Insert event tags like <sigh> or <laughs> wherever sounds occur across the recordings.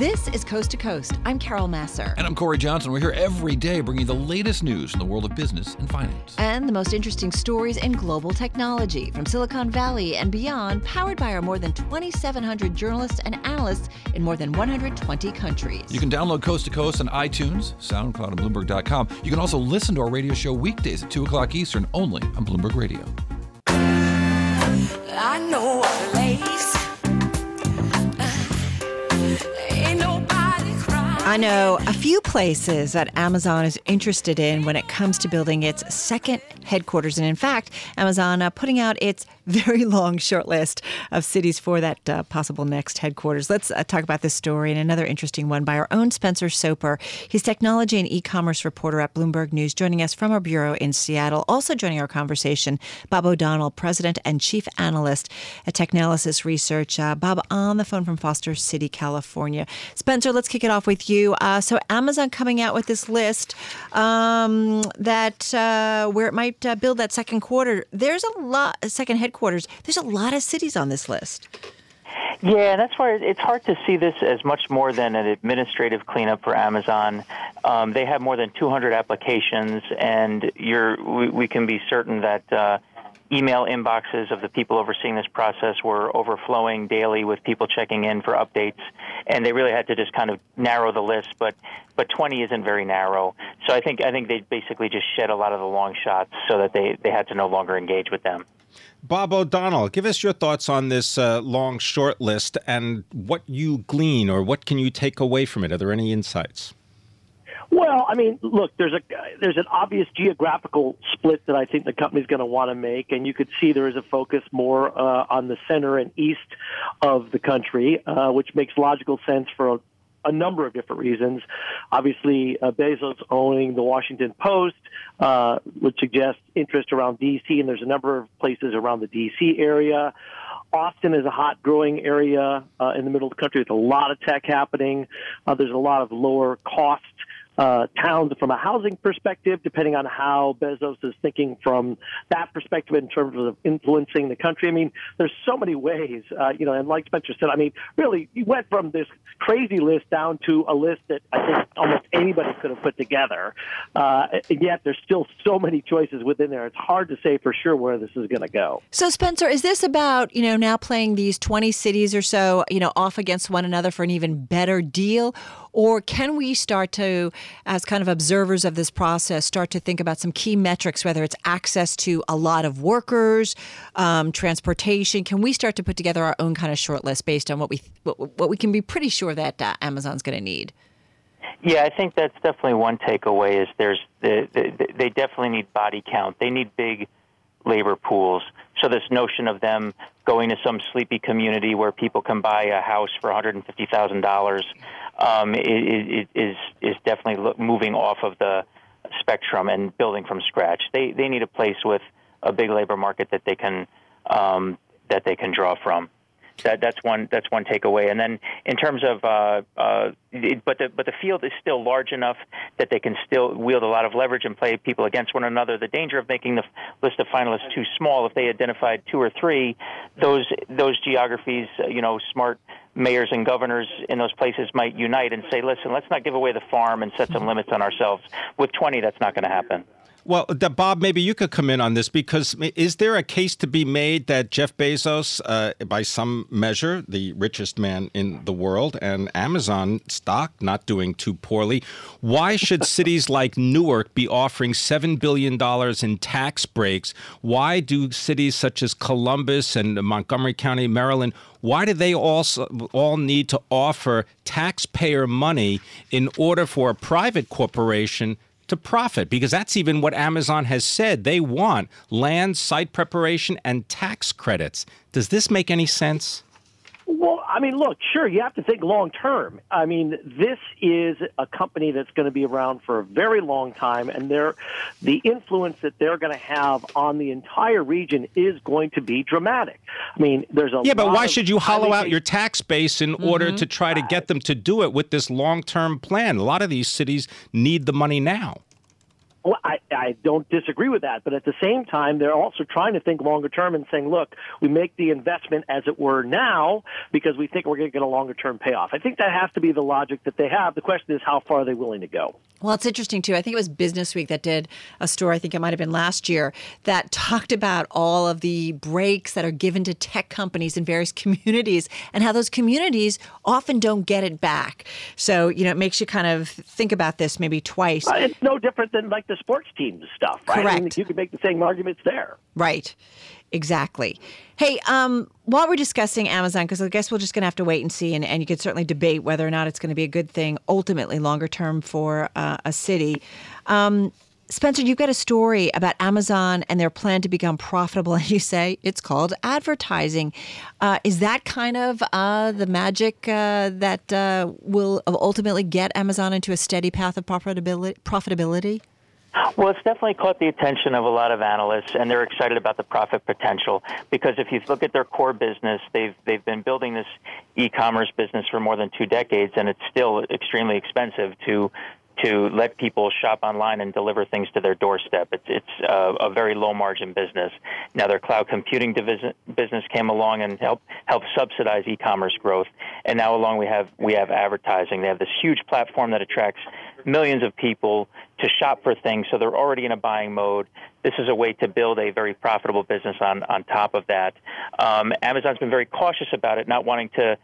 This is Coast to Coast. I'm Carol Massar. And I'm Corey Johnson. We're here every day bringing the latest news in the world of business and finance. And the most interesting stories in global technology from Silicon Valley and beyond, powered by our more than 2,700 journalists and analysts in more than 120 countries. You can download Coast to Coast on iTunes, SoundCloud, and Bloomberg.com. You can also listen to our radio show weekdays at 2 o'clock Eastern only on Bloomberg Radio. I know a place I know a few places that Amazon is interested in when it comes to building its second headquarters. And in fact, Amazon uh, putting out its very long short list of cities for that uh, possible next headquarters. Let's uh, talk about this story and another interesting one by our own Spencer Soper. He's technology and e commerce reporter at Bloomberg News, joining us from our bureau in Seattle. Also joining our conversation, Bob O'Donnell, president and chief analyst at Technalysis Research. Uh, Bob on the phone from Foster City, California. Spencer, let's kick it off with you. Uh, so, Amazon coming out with this list um, that uh, where it might uh, build that second quarter. There's a lot, second headquarters. There's a lot of cities on this list. Yeah, that's why it's hard to see this as much more than an administrative cleanup for Amazon. Um, they have more than 200 applications, and we, we can be certain that uh, email inboxes of the people overseeing this process were overflowing daily with people checking in for updates, and they really had to just kind of narrow the list. But but 20 isn't very narrow, so I think I think they basically just shed a lot of the long shots so that they they had to no longer engage with them. Bob O'Donnell, give us your thoughts on this uh, long short list and what you glean or what can you take away from it. Are there any insights? Well, I mean, look, there's a there's an obvious geographical split that I think the company's going to want to make, and you could see there is a focus more uh, on the center and east of the country, uh, which makes logical sense for a, a number of different reasons. Obviously, uh, Bezos owning the Washington Post uh, would suggest interest around D.C., and there's a number of places around the D.C. area. Austin is a hot growing area uh, in the middle of the country with a lot of tech happening. Uh, there's a lot of lower cost uh, towns from a housing perspective, depending on how Bezos is thinking from that perspective in terms of influencing the country. I mean, there's so many ways, uh, you know, and like Spencer said, I mean, really, you went from this crazy list down to a list that I think almost anybody could have put together. Uh, and yet there's still so many choices within there. It's hard to say for sure where this is going to go. So, Spencer, is this about, you know, now playing these 20 cities or so, you know, off against one another for an even better deal? Or can we start to, as kind of observers of this process, start to think about some key metrics, whether it's access to a lot of workers, um, transportation? Can we start to put together our own kind of short list based on what we what, what we can be pretty sure that uh, Amazon's going to need? Yeah, I think that's definitely one takeaway. Is there's the, the, they definitely need body count. They need big labor pools. So this notion of them going to some sleepy community where people can buy a house for one hundred and fifty thousand dollars um, is, is is definitely moving off of the spectrum and building from scratch. They they need a place with a big labor market that they can um, that they can draw from. That, that's one. That's one takeaway. And then in terms of, uh, uh, it, but the but the field is still large enough that they can still wield a lot of leverage and play people against one another. The danger of making the list of finalists too small, if they identified two or three, those those geographies, uh, you know, smart mayors and governors in those places might unite and say, listen, let's not give away the farm and set some limits on ourselves. With 20, that's not going to happen. Well, Bob, maybe you could come in on this because is there a case to be made that Jeff Bezos, uh, by some measure, the richest man in the world, and Amazon stock not doing too poorly, why should cities like Newark be offering $7 billion in tax breaks? Why do cities such as Columbus and Montgomery County, Maryland, why do they also all need to offer taxpayer money in order for a private corporation to profit because that's even what Amazon has said. They want land, site preparation, and tax credits. Does this make any sense? Well, I mean, look, sure, you have to think long term. I mean, this is a company that's going to be around for a very long time, and they're, the influence that they're going to have on the entire region is going to be dramatic. I mean, there's a yeah, but why of, should you hollow out your tax base in mm-hmm. order to try to get them to do it with this long term plan? A lot of these cities need the money now. Well, I, I don't disagree with that, but at the same time, they're also trying to think longer term and saying, look, we make the investment as it were now because we think we're going to get a longer term payoff. I think that has to be the logic that they have. The question is, how far are they willing to go? Well, it's interesting too. I think it was Business Week that did a story, I think it might have been last year, that talked about all of the breaks that are given to tech companies in various <laughs> communities and how those communities often don't get it back. So, you know, it makes you kind of think about this maybe twice. Uh, it's no different than like the sports teams stuff, right? Correct. I mean, you could make the same arguments there. Right. Exactly. Hey, um, while we're discussing Amazon, because I guess we're just going to have to wait and see, and, and you could certainly debate whether or not it's going to be a good thing ultimately longer term for uh, a city. Um, Spencer, you've got a story about Amazon and their plan to become profitable, <laughs> and you say it's called advertising. Uh, is that kind of uh, the magic uh, that uh, will ultimately get Amazon into a steady path of profitability? profitability? Well, it's definitely caught the attention of a lot of analysts, and they're excited about the profit potential. Because if you look at their core business, they've they've been building this e-commerce business for more than two decades, and it's still extremely expensive to to let people shop online and deliver things to their doorstep. It's it's a, a very low margin business. Now their cloud computing division, business came along and helped help subsidize e-commerce growth. And now along we have we have advertising. They have this huge platform that attracts millions of people to shop for things, so they're already in a buying mode. This is a way to build a very profitable business on on top of that. Um, Amazon's been very cautious about it, not wanting to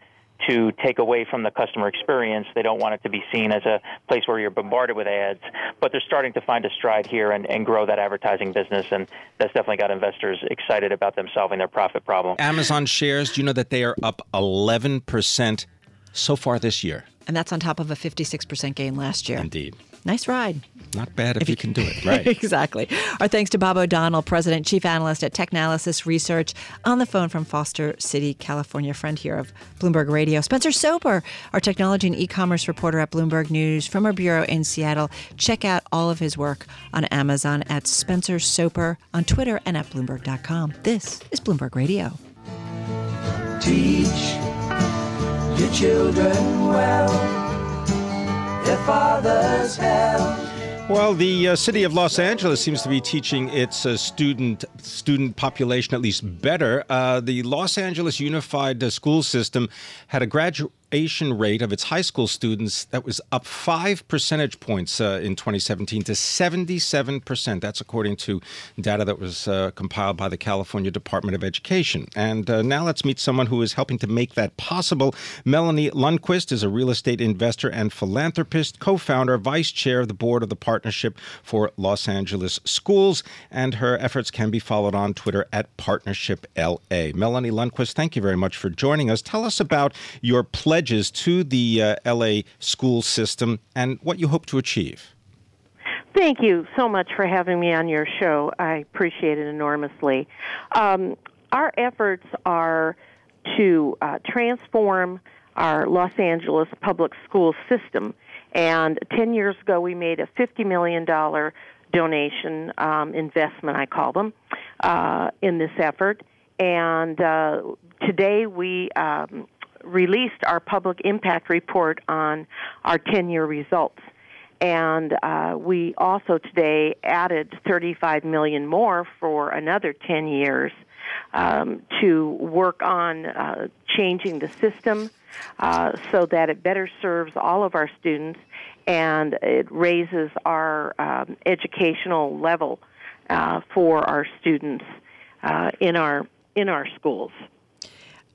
to take away from the customer experience. They don't want it to be seen as a place where you're bombarded with ads, but they're starting to find a stride here and, and grow that advertising business, and that's definitely got investors excited about them solving their profit problem. Amazon shares, do you know that they are up 11% so far this year? And that's on top of a 56% gain last year. Indeed. Nice ride. Not bad if, if you, you can do it, <laughs> right? exactly. Our thanks to Bob O'Donnell, President, Chief Analyst at Technalysis Research, on the phone from Foster City, California, friend here of Bloomberg Radio. Spencer Soper, our technology and e commerce reporter at Bloomberg News from our bureau in Seattle. Check out all of his work on Amazon at Spencer Soper on Twitter and at Bloomberg.com. This is Bloomberg Radio. Teach your children well their father's. Well, the uh, city of Los Angeles seems to be teaching its uh, student student population at least better. Uh, the Los Angeles Unified uh, School System had a graduate graduation rate of its high school students that was up five percentage points uh, in 2017 to 77%. That's according to data that was uh, compiled by the California Department of Education. And uh, now let's meet someone who is helping to make that possible. Melanie Lundquist is a real estate investor and philanthropist, co founder, vice chair of the board of the Partnership for Los Angeles Schools, and her efforts can be followed on Twitter at Partnership LA. Melanie Lundquist, thank you very much for joining us. Tell us about your pledge pledges to the uh, LA school system and what you hope to achieve. Thank you so much for having me on your show. I appreciate it enormously. Um, our efforts are to uh, transform our Los Angeles public school system. And 10 years ago, we made a $50 million donation um, investment, I call them, uh, in this effort. And uh, today we um, released our public impact report on our 10 year results. And uh, we also today added 35 million more for another 10 years um, to work on uh, changing the system uh, so that it better serves all of our students and it raises our um, educational level uh, for our students uh, in our in our schools.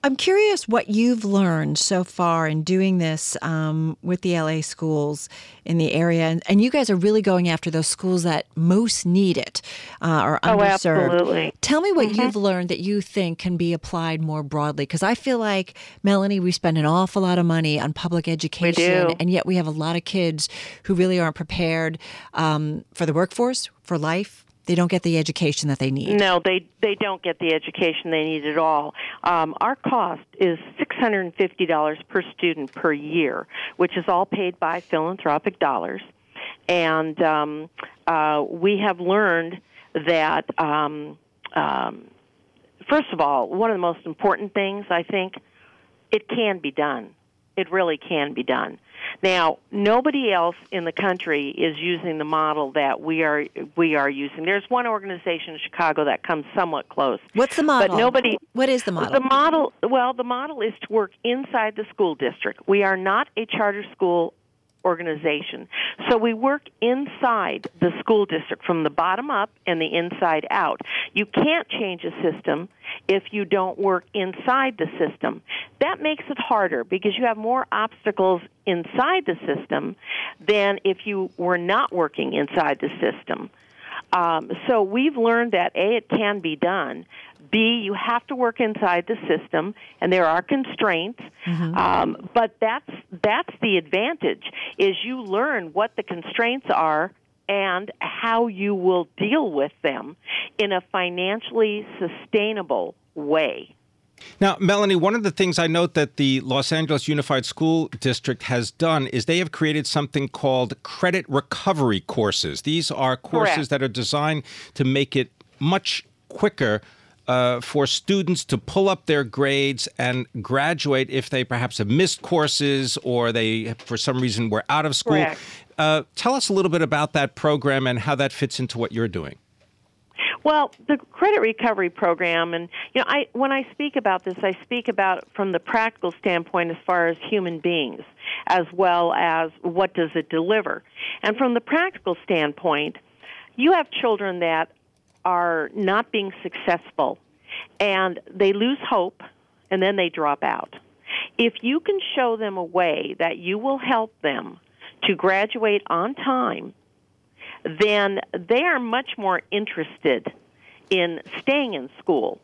I'm curious what you've learned so far in doing this um, with the LA schools in the area, and, and, you guys are really going after those schools that most need it uh, or oh, underserved. absolutely. Tell me what mm-hmm. you've learned that you think can be applied more broadly, because I feel like Melanie, we spend an awful lot of money on public education, and yet we have a lot of kids who really aren't prepared um, for the workforce, for life, they don't get the education that they need. No, they they don't get the education they need at all. Um, our cost is six hundred and fifty dollars per student per year, which is all paid by philanthropic dollars, and um, uh, we have learned that. Um, um, first of all, one of the most important things I think it can be done. It really can be done. Now, nobody else in the country is using the model that we are we are using. There's one organization in Chicago that comes somewhat close. What's the model? But nobody. What is the model? The model. Well, the model is to work inside the school district. We are not a charter school organization. So we work inside the school district from the bottom up and the inside out. You can't change a system if you don't work inside the system. That makes it harder because you have more obstacles inside the system than if you were not working inside the system. Um, so we've learned that A, it can be done. B, you have to work inside the system, and there are constraints. Mm-hmm. Um, but that's that's the advantage is you learn what the constraints are and how you will deal with them in a financially sustainable way. Now, Melanie, one of the things I note that the Los Angeles Unified School District has done is they have created something called credit recovery courses. These are courses Correct. that are designed to make it much quicker uh, for students to pull up their grades and graduate if they perhaps have missed courses or they, for some reason, were out of school. Uh, tell us a little bit about that program and how that fits into what you're doing. Well, the credit recovery program, and you know, I when I speak about this, I speak about from the practical standpoint as far as human beings, as well as what does it deliver. And from the practical standpoint, you have children that are not being successful and they lose hope and then they drop out. If you can show them a way that you will help them to graduate on time, then they are much more interested in staying in school.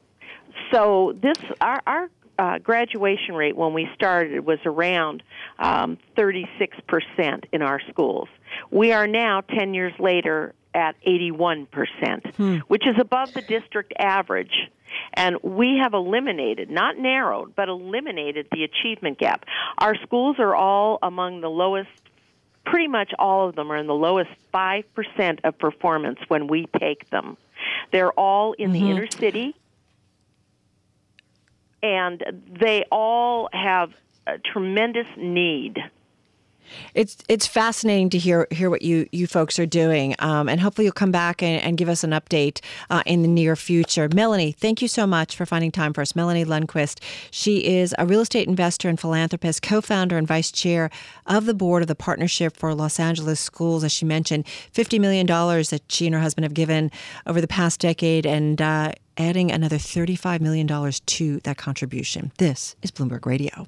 So this our, our uh, graduation rate when we started was around um, 36% in our schools. We are now 10 years later at 81%, hmm. which is above the district average. And we have eliminated, not narrowed, but eliminated the achievement gap. Our schools are all among the lowest, pretty much all of them are in the lowest 5% of performance when we take them. They're all in mm-hmm. the inner city, and they all have a tremendous need it's it's fascinating to hear hear what you you folks are doing, um, and hopefully you'll come back and, and give us an update uh, in the near future. Melanie, thank you so much for finding time for us. Melanie Lundquist, she is a real estate investor and philanthropist, co-founder and vice chair of the board of the Partnership for Los Angeles Schools. As she mentioned, fifty million dollars that she and her husband have given over the past decade, and uh, adding another thirty-five million dollars to that contribution. This is Bloomberg Radio.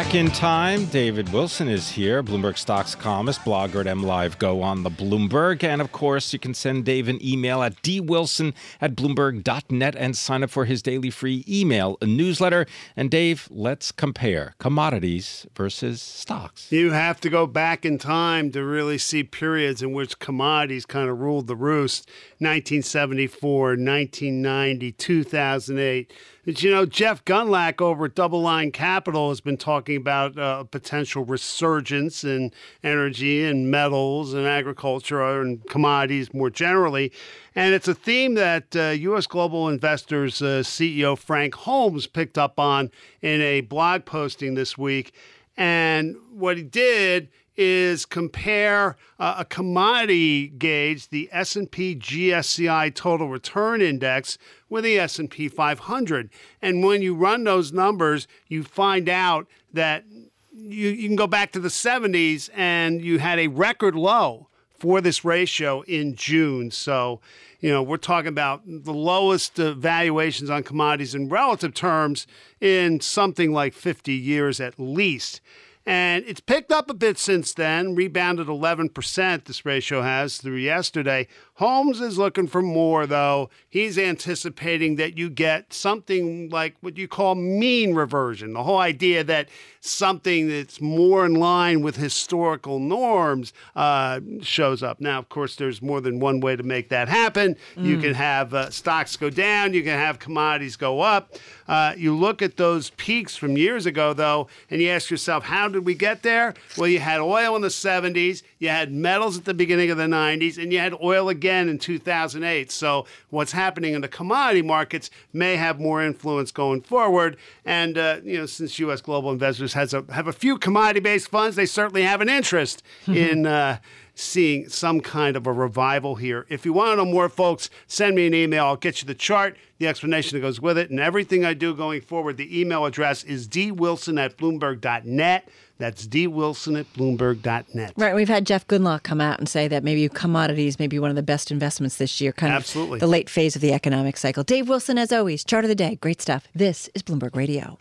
Back in time, David Wilson is here, Bloomberg Stocks columnist, blogger at MLive Go on the Bloomberg. And of course, you can send Dave an email at dwilson at bloomberg.net and sign up for his daily free email newsletter. And Dave, let's compare commodities versus stocks. You have to go back in time to really see periods in which commodities kind of ruled the roost 1974, 1990, 2008 you know, Jeff Gundlach over at DoubleLine Capital has been talking about uh, a potential resurgence in energy and metals and agriculture and commodities more generally. And it's a theme that uh, U.S. Global Investors uh, CEO Frank Holmes picked up on in a blog posting this week. And what he did is compare uh, a commodity gauge, the S&P GSCI Total Return Index, with the S&P 500. And when you run those numbers, you find out that you, you can go back to the 70s and you had a record low for this ratio in June. So, you know, we're talking about the lowest uh, valuations on commodities in relative terms in something like 50 years at least. And it's picked up a bit since then, rebounded 11%, this ratio has through yesterday. Holmes is looking for more, though. He's anticipating that you get something like what you call mean reversion. The whole idea that something that's more in line with historical norms uh, shows up. Now, of course, there's more than one way to make that happen. Mm. You can have uh, stocks go down, you can have commodities go up. Uh, you look at those peaks from years ago, though, and you ask yourself, how did we get there? Well, you had oil in the 70s, you had metals at the beginning of the 90s, and you had oil again in 2008. So what's happening in the commodity markets may have more influence going forward. And uh, you know, since U.S. Global Investors has a have a few commodity-based funds, they certainly have an interest <laughs> in. Uh, seeing some kind of a revival here. If you want to know more, folks, send me an email. I'll get you the chart, the explanation that goes with it, and everything I do going forward. The email address is dwilson at bloomberg.net. That's dwilson at bloomberg.net. Right. We've had Jeff Gundlach come out and say that maybe commodities may be one of the best investments this year, kind Absolutely. of the late phase of the economic cycle. Dave Wilson, as always, chart of the day. Great stuff. This is Bloomberg Radio.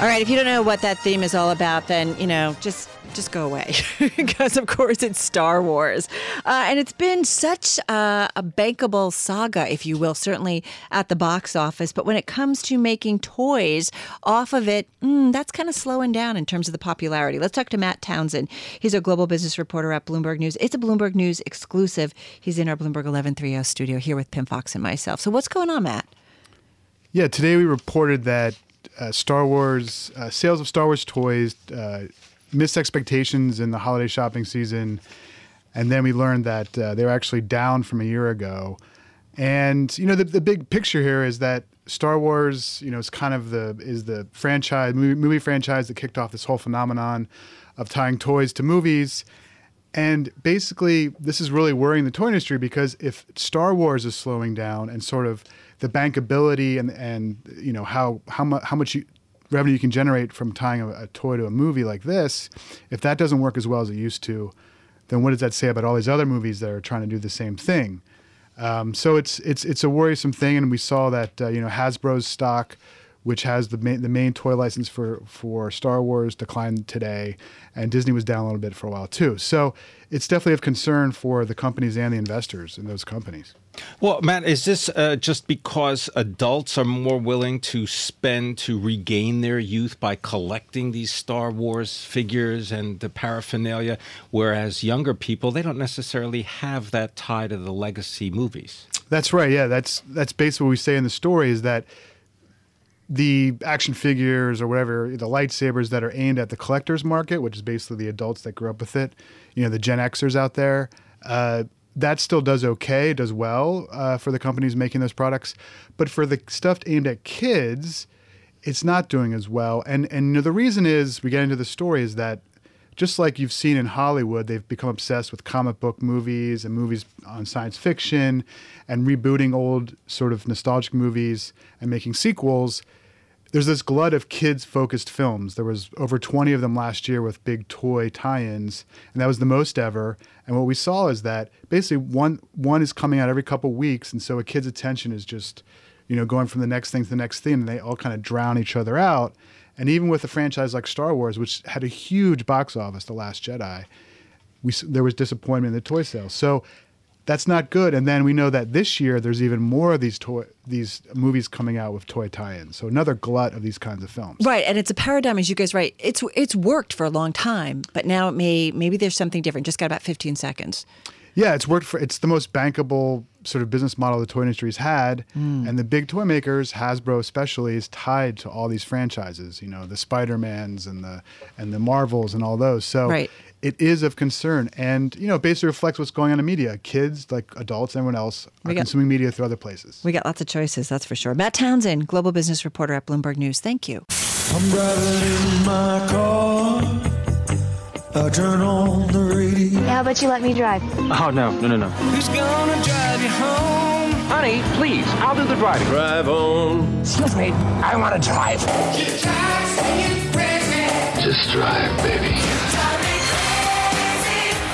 All right, if you don't know what that theme is all about, then you know just just go away <laughs> because of course it's Star Wars, uh, and it's been such a, a bankable saga, if you will, certainly at the box office. But when it comes to making toys off of it, mm, that's kind of slowing down in terms of the popularity. Let's talk to Matt Townsend. He's a global business reporter at Bloomberg News. It's a Bloomberg News exclusive. He's in our Bloomberg 1130 studio here with Pimm Fox and myself. So what's going on, Matt? Yeah, today we reported that uh, Star Wars uh, sales of Star Wars toys uh, missed expectations in the holiday shopping season, and then we learned that uh, they were actually down from a year ago. And you know, the, the big picture here is that Star Wars, you know, is kind of the is the franchise movie, movie franchise that kicked off this whole phenomenon of tying toys to movies. And basically, this is really worrying the toy industry because if Star Wars is slowing down and sort of the bankability and and you know how how much how much you, revenue you can generate from tying a, a toy to a movie like this, if that doesn't work as well as it used to, then what does that say about all these other movies that are trying to do the same thing? Um, so it's it's it's a worrisome thing, and we saw that uh, you know Hasbro's stock, which has the main the main toy license for for Star Wars, declined today, and Disney was down a little bit for a while too. So it's definitely of concern for the companies and the investors in those companies. Well, Matt, is this uh, just because adults are more willing to spend to regain their youth by collecting these Star Wars figures and the paraphernalia, whereas younger people they don't necessarily have that tie to the legacy movies? That's right. Yeah, that's that's basically what we say in the story is that the action figures or whatever the lightsabers that are aimed at the collectors market, which is basically the adults that grew up with it, you know, the Gen Xers out there. Uh, that still does okay, does well uh, for the companies making those products, but for the stuff aimed at kids, it's not doing as well. And and you know, the reason is we get into the story is that just like you've seen in Hollywood, they've become obsessed with comic book movies and movies on science fiction and rebooting old sort of nostalgic movies and making sequels. There's this glut of kids focused films. There was over 20 of them last year with big toy tie-ins, and that was the most ever. And what we saw is that basically one one is coming out every couple weeks, and so a kid's attention is just, you know, going from the next thing to the next thing, and they all kind of drown each other out. And even with a franchise like Star Wars, which had a huge box office, The Last Jedi, we there was disappointment in the toy sales. So that's not good. And then we know that this year there's even more of these toy these movies coming out with toy tie-ins. So another glut of these kinds of films. Right, and it's a paradigm, as you guys right. It's it's worked for a long time, but now it may maybe there's something different. Just got about 15 seconds. Yeah, it's worked for. It's the most bankable sort of business model the toy industry's had, Hmm. and the big toy makers, Hasbro especially, is tied to all these franchises. You know, the Spider Mans and the and the Marvels and all those. So Right. It is of concern, and you know, basically reflects what's going on in media. Kids, like adults, everyone else, are got- consuming media through other places. We got lots of choices, that's for sure. Matt Townsend, global business reporter at Bloomberg News. Thank you. I'm driving in my car. I turn on the radio. How about you let me drive? Oh, no, no, no, no. Who's gonna drive you home? Honey, please, I'll do the driving. Drive on. Excuse me, I want to drive. Just drive, baby.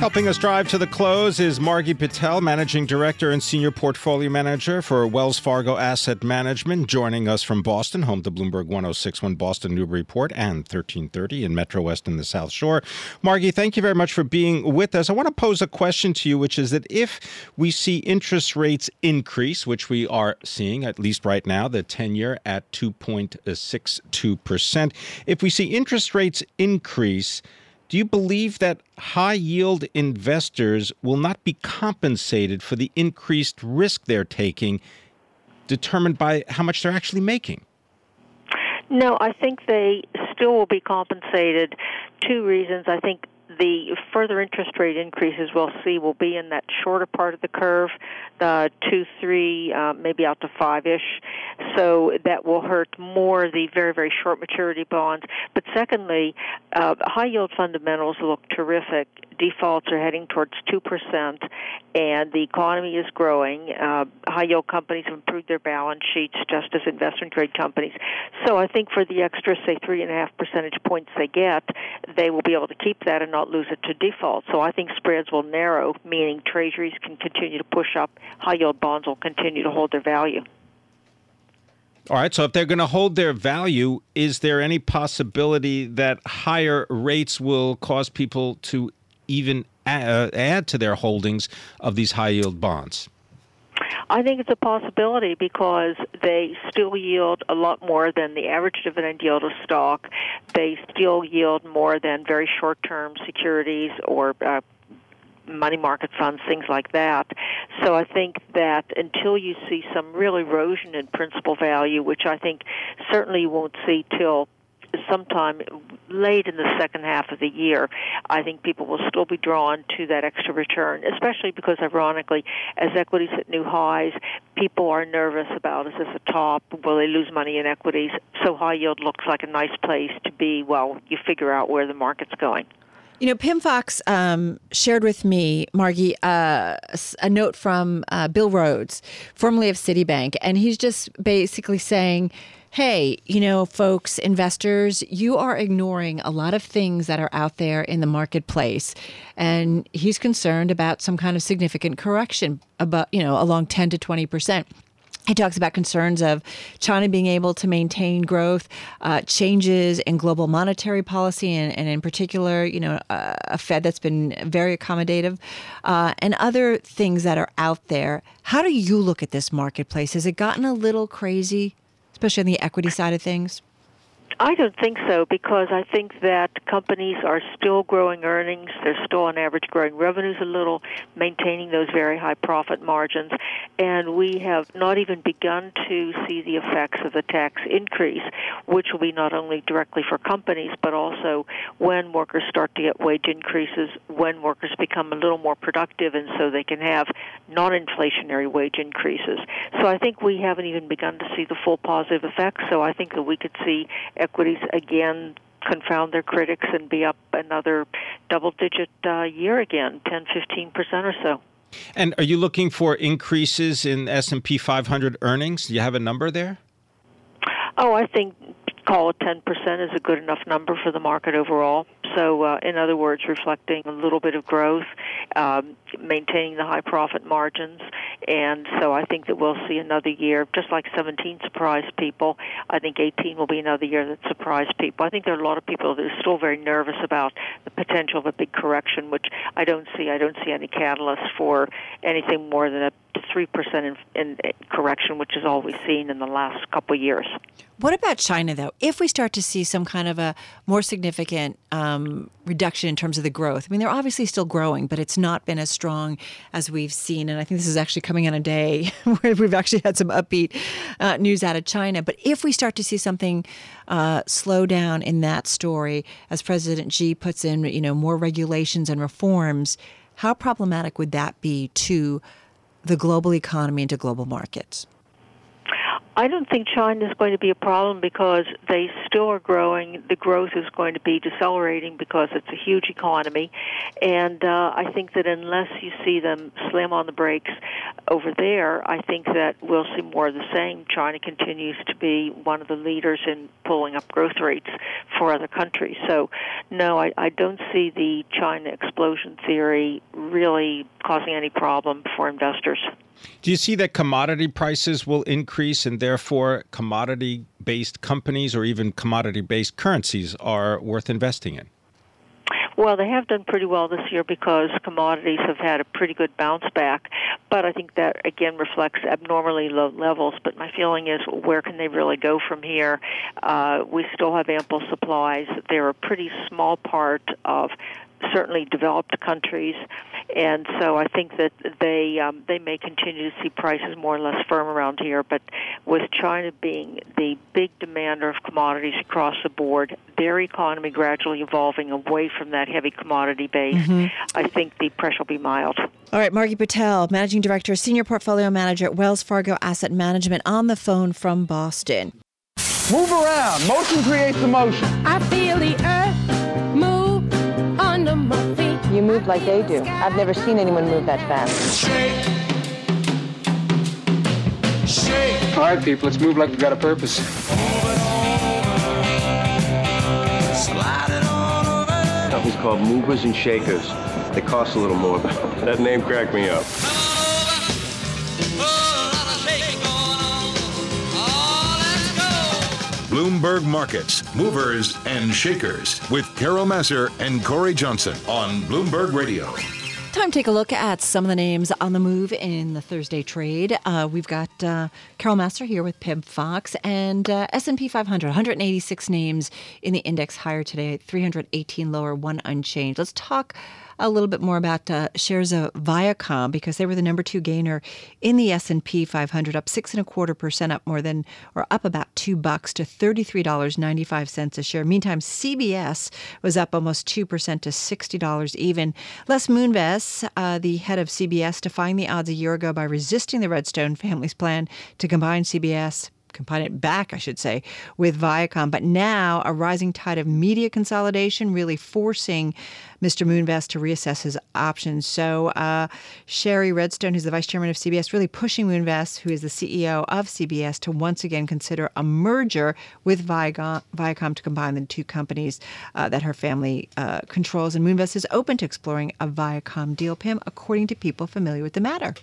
Helping us drive to the close is Margie Patel, Managing Director and Senior Portfolio Manager for Wells Fargo Asset Management, joining us from Boston, home to Bloomberg 1061 Boston Newburyport and 1330 in Metro West and the South Shore. Margie, thank you very much for being with us. I want to pose a question to you, which is that if we see interest rates increase, which we are seeing, at least right now, the 10 year at 2.62%, if we see interest rates increase, do you believe that high yield investors will not be compensated for the increased risk they're taking, determined by how much they're actually making? No, I think they still will be compensated. Two reasons. I think the further interest rate increases we'll see will be in that shorter part of the curve, the two, three, uh, maybe out to five ish. So that will hurt more the very, very short maturity bonds. But secondly, uh, high yield fundamentals look terrific. Defaults are heading towards 2%, and the economy is growing. Uh, high yield companies have improved their balance sheets just as investment grade companies. So I think for the extra, say, three and a half percentage points they get, they will be able to keep that and not lose it to default. So I think spreads will narrow, meaning treasuries can continue to push up, high yield bonds will continue to hold their value. All right, so if they're going to hold their value, is there any possibility that higher rates will cause people to even add, uh, add to their holdings of these high yield bonds? I think it's a possibility because they still yield a lot more than the average dividend yield of stock. They still yield more than very short term securities or uh, money market funds, things like that. So I think that until you see some real erosion in principal value, which I think certainly you won't see till sometime late in the second half of the year, I think people will still be drawn to that extra return, especially because, ironically, as equities hit new highs, people are nervous about is this a top? Will they lose money in equities? So high yield looks like a nice place to be while you figure out where the market's going. You know, Pimm Fox um, shared with me, Margie, uh, a note from uh, Bill Rhodes, formerly of Citibank, and he's just basically saying, hey, you know, folks, investors, you are ignoring a lot of things that are out there in the marketplace. And he's concerned about some kind of significant correction about, you know, along 10 to 20 percent. He talks about concerns of China being able to maintain growth, uh, changes in global monetary policy, and, and in particular, you know, uh, a Fed that's been very accommodative, uh, and other things that are out there. How do you look at this marketplace? Has it gotten a little crazy, especially on the equity side of things? I don't think so because I think that companies are still growing earnings. They're still on average growing revenues a little, maintaining those very high profit margins. And we have not even begun to see the effects of the tax increase, which will be not only directly for companies, but also when workers start to get wage increases, when workers become a little more productive, and so they can have non inflationary wage increases. So I think we haven't even begun to see the full positive effects. So I think that we could see equities again confound their critics and be up another double digit uh, year again 10 15% or so. And are you looking for increases in S&P 500 earnings? Do you have a number there? Oh i think call it 10% is a good enough number for the market overall. So, uh, in other words, reflecting a little bit of growth, um, maintaining the high profit margins. And so I think that we'll see another year, just like 17 surprised people. I think 18 will be another year that surprised people. I think there are a lot of people that are still very nervous about the potential of a big correction, which I don't see. I don't see any catalyst for anything more than a 3% in, in correction, which is all we've seen in the last couple of years. What about China, though? If we start to see some kind of a more significant um, reduction in terms of the growth, I mean, they're obviously still growing, but it's not been as strong as we've seen. And I think this is actually coming on a day <laughs> where we've actually had some upbeat uh, news out of China. But if we start to see something uh, slow down in that story, as President Xi puts in, you know, more regulations and reforms, how problematic would that be to the global economy and to global markets? I don't think China is going to be a problem because they still are growing. The growth is going to be decelerating because it's a huge economy. And uh, I think that unless you see them slam on the brakes over there, I think that we'll see more of the same. China continues to be one of the leaders in pulling up growth rates for other countries. So, no, I, I don't see the China explosion theory really causing any problem for investors. Do you see that commodity prices will increase and therefore commodity based companies or even commodity based currencies are worth investing in? Well, they have done pretty well this year because commodities have had a pretty good bounce back. But I think that again reflects abnormally low levels. But my feeling is, where can they really go from here? Uh, we still have ample supplies. They're a pretty small part of certainly developed countries, and so I think that they um, they may continue to see prices more or less firm around here. But with China being the big demander of commodities across the board, their economy gradually evolving away from that heavy commodity base, mm-hmm. I think the pressure will be mild. All right, Margie Patel, Managing Director, Senior Portfolio Manager at Wells Fargo Asset Management, on the phone from Boston. Move around. Motion creates emotion. I feel the earth move under my feet. Move like they do. I've never seen anyone move that fast. Shake. Shake. All right, people, let's move like we've got a purpose. Company's called Movers and Shakers. They cost a little more, but <laughs> that name cracked me up. Bloomberg Markets, Movers and Shakers with Carol Massar and Corey Johnson on Bloomberg Radio. Time to take a look at some of the names on the move in the Thursday trade. Uh, we've got uh, Carol Massar here with Pimm-Fox and uh, S&P 500, 186 names in the index higher today, 318 lower, one unchanged. Let's talk a little bit more about uh, shares of Viacom because they were the number two gainer in the S and P 500, up six and a quarter percent, up more than or up about two bucks to thirty three dollars ninety five cents a share. Meantime, CBS was up almost two percent to sixty dollars even. Les Moonves, uh, the head of CBS, defying the odds a year ago by resisting the Redstone family's plan to combine CBS combine it back, I should say, with Viacom. But now a rising tide of media consolidation really forcing Mr. Moonves to reassess his options. So uh, Shari Redstone, who's the vice chairman of CBS, really pushing Moonves, who is the CEO of CBS, to once again consider a merger with Viacom, Viacom to combine the two companies uh, that her family uh, controls. And Moonves is open to exploring a Viacom deal, Pimm, according to people familiar with the matter.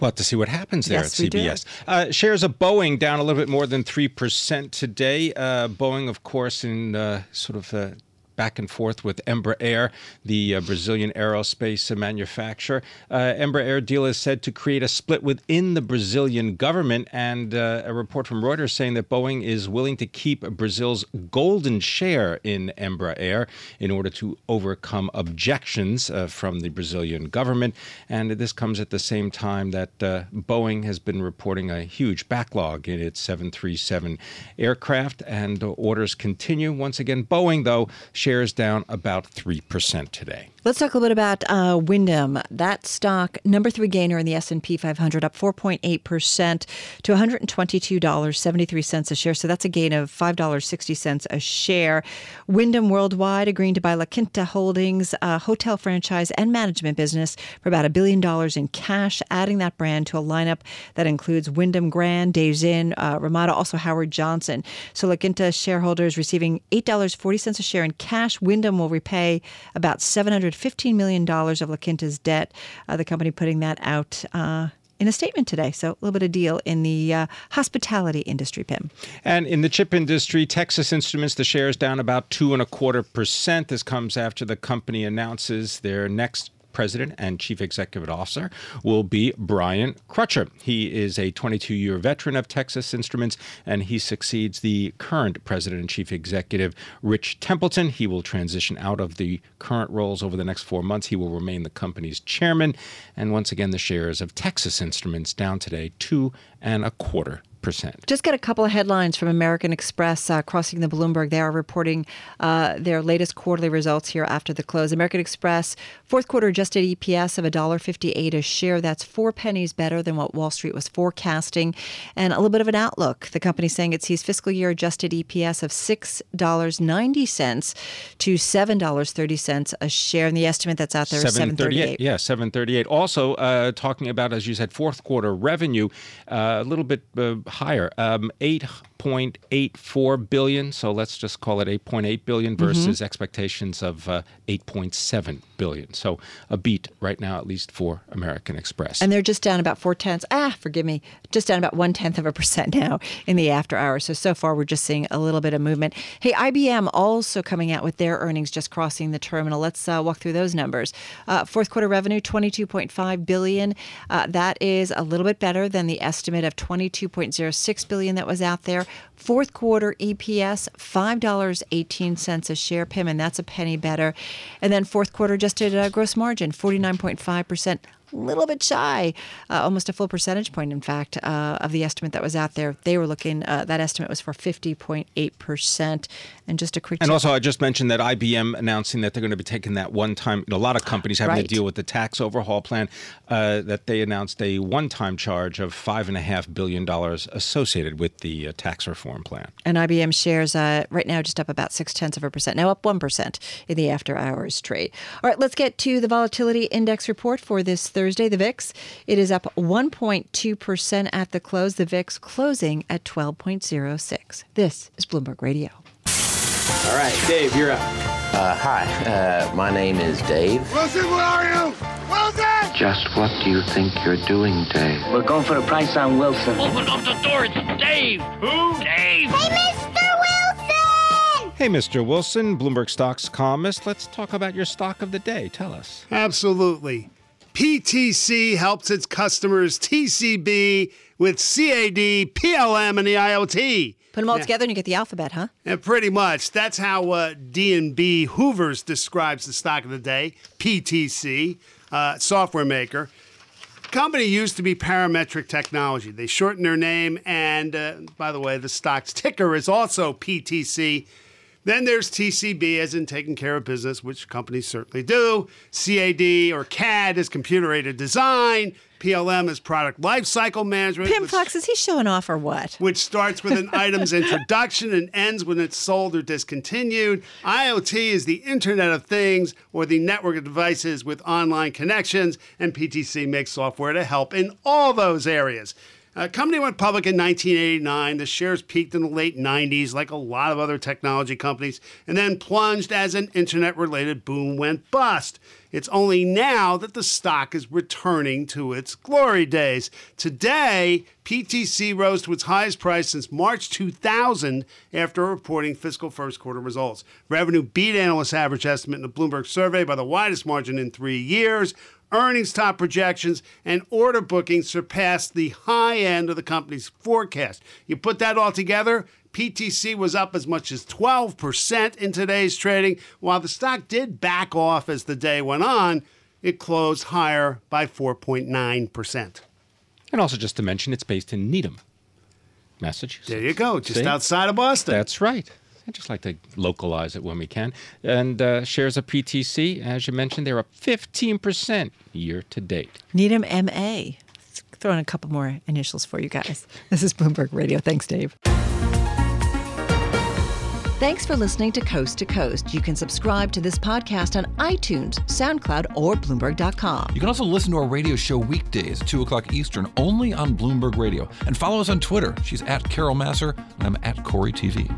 We'll have to see what happens there yes, at CBS. Uh, shares of Boeing down a little bit more than 3% today. Uh, Boeing, of course, in uh, sort of uh, back and forth with Embraer, the uh, Brazilian aerospace manufacturer. Uh, Embraer deal is said to create a split within the Brazilian government, and uh, a report from Reuters saying that Boeing is willing to keep Brazil's golden share in Embraer in order to overcome objections uh, from the Brazilian government. And this comes at the same time that uh, Boeing has been reporting a huge backlog in its 737 aircraft, and orders continue. Once again, Boeing, though, shares down about 3% today. Let's talk a little bit about uh, Wyndham. That stock, number three gainer in the S&P 500, up 4.8% to $122.73 a share. So that's a gain of $5.60 a share. Wyndham Worldwide agreeing to buy La Quinta Holdings, a hotel franchise and management business for about a billion dollars in cash, adding that brand to a lineup that includes Wyndham Grand, Days Inn, uh, Ramada, also Howard Johnson. So La Quinta shareholders receiving $8.40 a share in cash. Wyndham will repay about 700 $15 million of La Quinta's debt. Uh, the company putting that out uh, in a statement today. So a little bit of deal in the uh, hospitality industry, Pimm. And in the chip industry, Texas Instruments, the shares down about two and a quarter percent. This comes after the company announces their next president and chief executive officer will be Brian Crutcher. He is a 22 year veteran of Texas Instruments and he succeeds the current president and chief executive, Rich Templeton. He will transition out of the current roles over the next four months. He will remain the company's chairman. And once again, the shares of Texas Instruments down today, two and a quarter. Just get a couple of headlines from American Express uh, crossing the Bloomberg. They are reporting uh, their latest quarterly results here after the close. American Express fourth quarter adjusted EPS of $1.58 a share. That's four pennies better than what Wall Street was forecasting, and a little bit of an outlook. The company saying it sees fiscal year adjusted EPS of six dollars ninety cents to seven dollars thirty cents a share, and the estimate that's out there is seven thirty eight. Yeah, seven thirty eight. Also, uh, talking about as you said, fourth quarter revenue, uh, a little bit uh, higher, um, eight point eight four billion. So let's just call it eight point eight billion Mm-hmm. versus expectations of uh, eight point seven billion. So a beat right now, at least for American Express. And they're just down about four tenths. Ah, forgive me, just down about one tenth of a percent now in the after hours. So so far we're just seeing a little bit of movement. Hey, IBM also coming out with their earnings, just crossing the terminal. Let's uh, walk through those numbers. Uh, fourth quarter revenue, twenty two point five billion. Uh, that is a little bit better than the estimate of twenty two point zero six billion that was out there. Fourth quarter EPS, $5.18 a share, Pimm, and that's a penny better. And then fourth quarter adjusted uh, gross margin, 49.5%, little bit shy, uh, almost a full percentage point, in fact, uh, of the estimate that was out there. They were looking, uh, that estimate was for 50.8%. And just a quick And also, I just mentioned that IBM announcing that they're going to be taking that one time. A lot of companies having Right. to deal with the tax overhaul plan. Uh, that they announced a one-time charge of five and a half billion dollars associated with the uh, tax reform plan. and IBM shares uh, right now just up about six tenths of a percent, now up 1% in the after hours trade. All right, let's get to the volatility index report for this Thursday. The VIX, it is up 1.2% at the close. The VIX closing at 12.06. This is Bloomberg Radio. All right, Dave, you're up. Uh, hi, uh, my name is Dave. Wilson, where are you? Wilson! Just what do you think you're doing, Dave? We're going for a price on Wilson. Open up the door, it's Dave! Who? Dave! Hey, Mr. Wilson! Hey, Mr. Wilson, Bloomberg Stocks columnist. Let's talk about your stock of the day. Tell us. Absolutely. PTC helps its customers TCB with CAD, PLM, and the IoT. Put them all Yeah. together and you get the alphabet, huh? And pretty much, that's how uh, D&B Hoovers describes the stock of the day, PTC, uh, software maker. Company used to be Parametric Technology. They shortened their name, and uh, by the way, the stock's ticker is also PTC. Then there's TCB, as in taking care of business, which companies certainly do. CAD or CAD is computer aided design. PLM is product lifecycle management. Pimm which- Fox, is he showing off or what? which starts with an <laughs> item's introduction and ends when it's sold or discontinued. IoT is the Internet of Things or the network of devices with online connections, and PTC makes software to help in all those areas. Uh, company went public in 1989. The shares peaked in the late 90s, like a lot of other technology companies, and then plunged as an internet related boom went bust. It's only now that the stock is returning to its glory days. Today, PTC rose to its highest price since March 2000 after reporting fiscal first quarter results. Revenue beat analyst average estimate in the Bloomberg survey by the widest margin in three years. Earnings top projections and order bookings surpassed the high end of the company's forecast. You put that all together, PTC was up as much as 12% in today's trading. While the stock did back off as the day went on, it closed higher by 4.9%. And also, just to mention, it's based in Needham, Massachusetts. There you go, just See? outside of Boston. That's right. I just like to localize it when we can. And uh, shares of PTC, as you mentioned, they're up 15% year to date. Needham MA. Let's throw in a couple more initials for you guys. <laughs> This is Bloomberg Radio. Thanks, Dave. Thanks for listening to Coast to Coast. You can subscribe to this podcast on iTunes, SoundCloud, or Bloomberg.com. You can also listen to our radio show weekdays at 2 o'clock Eastern only on Bloomberg Radio. And follow us on Twitter. She's at Carol Masser, and I'm at Corey TV.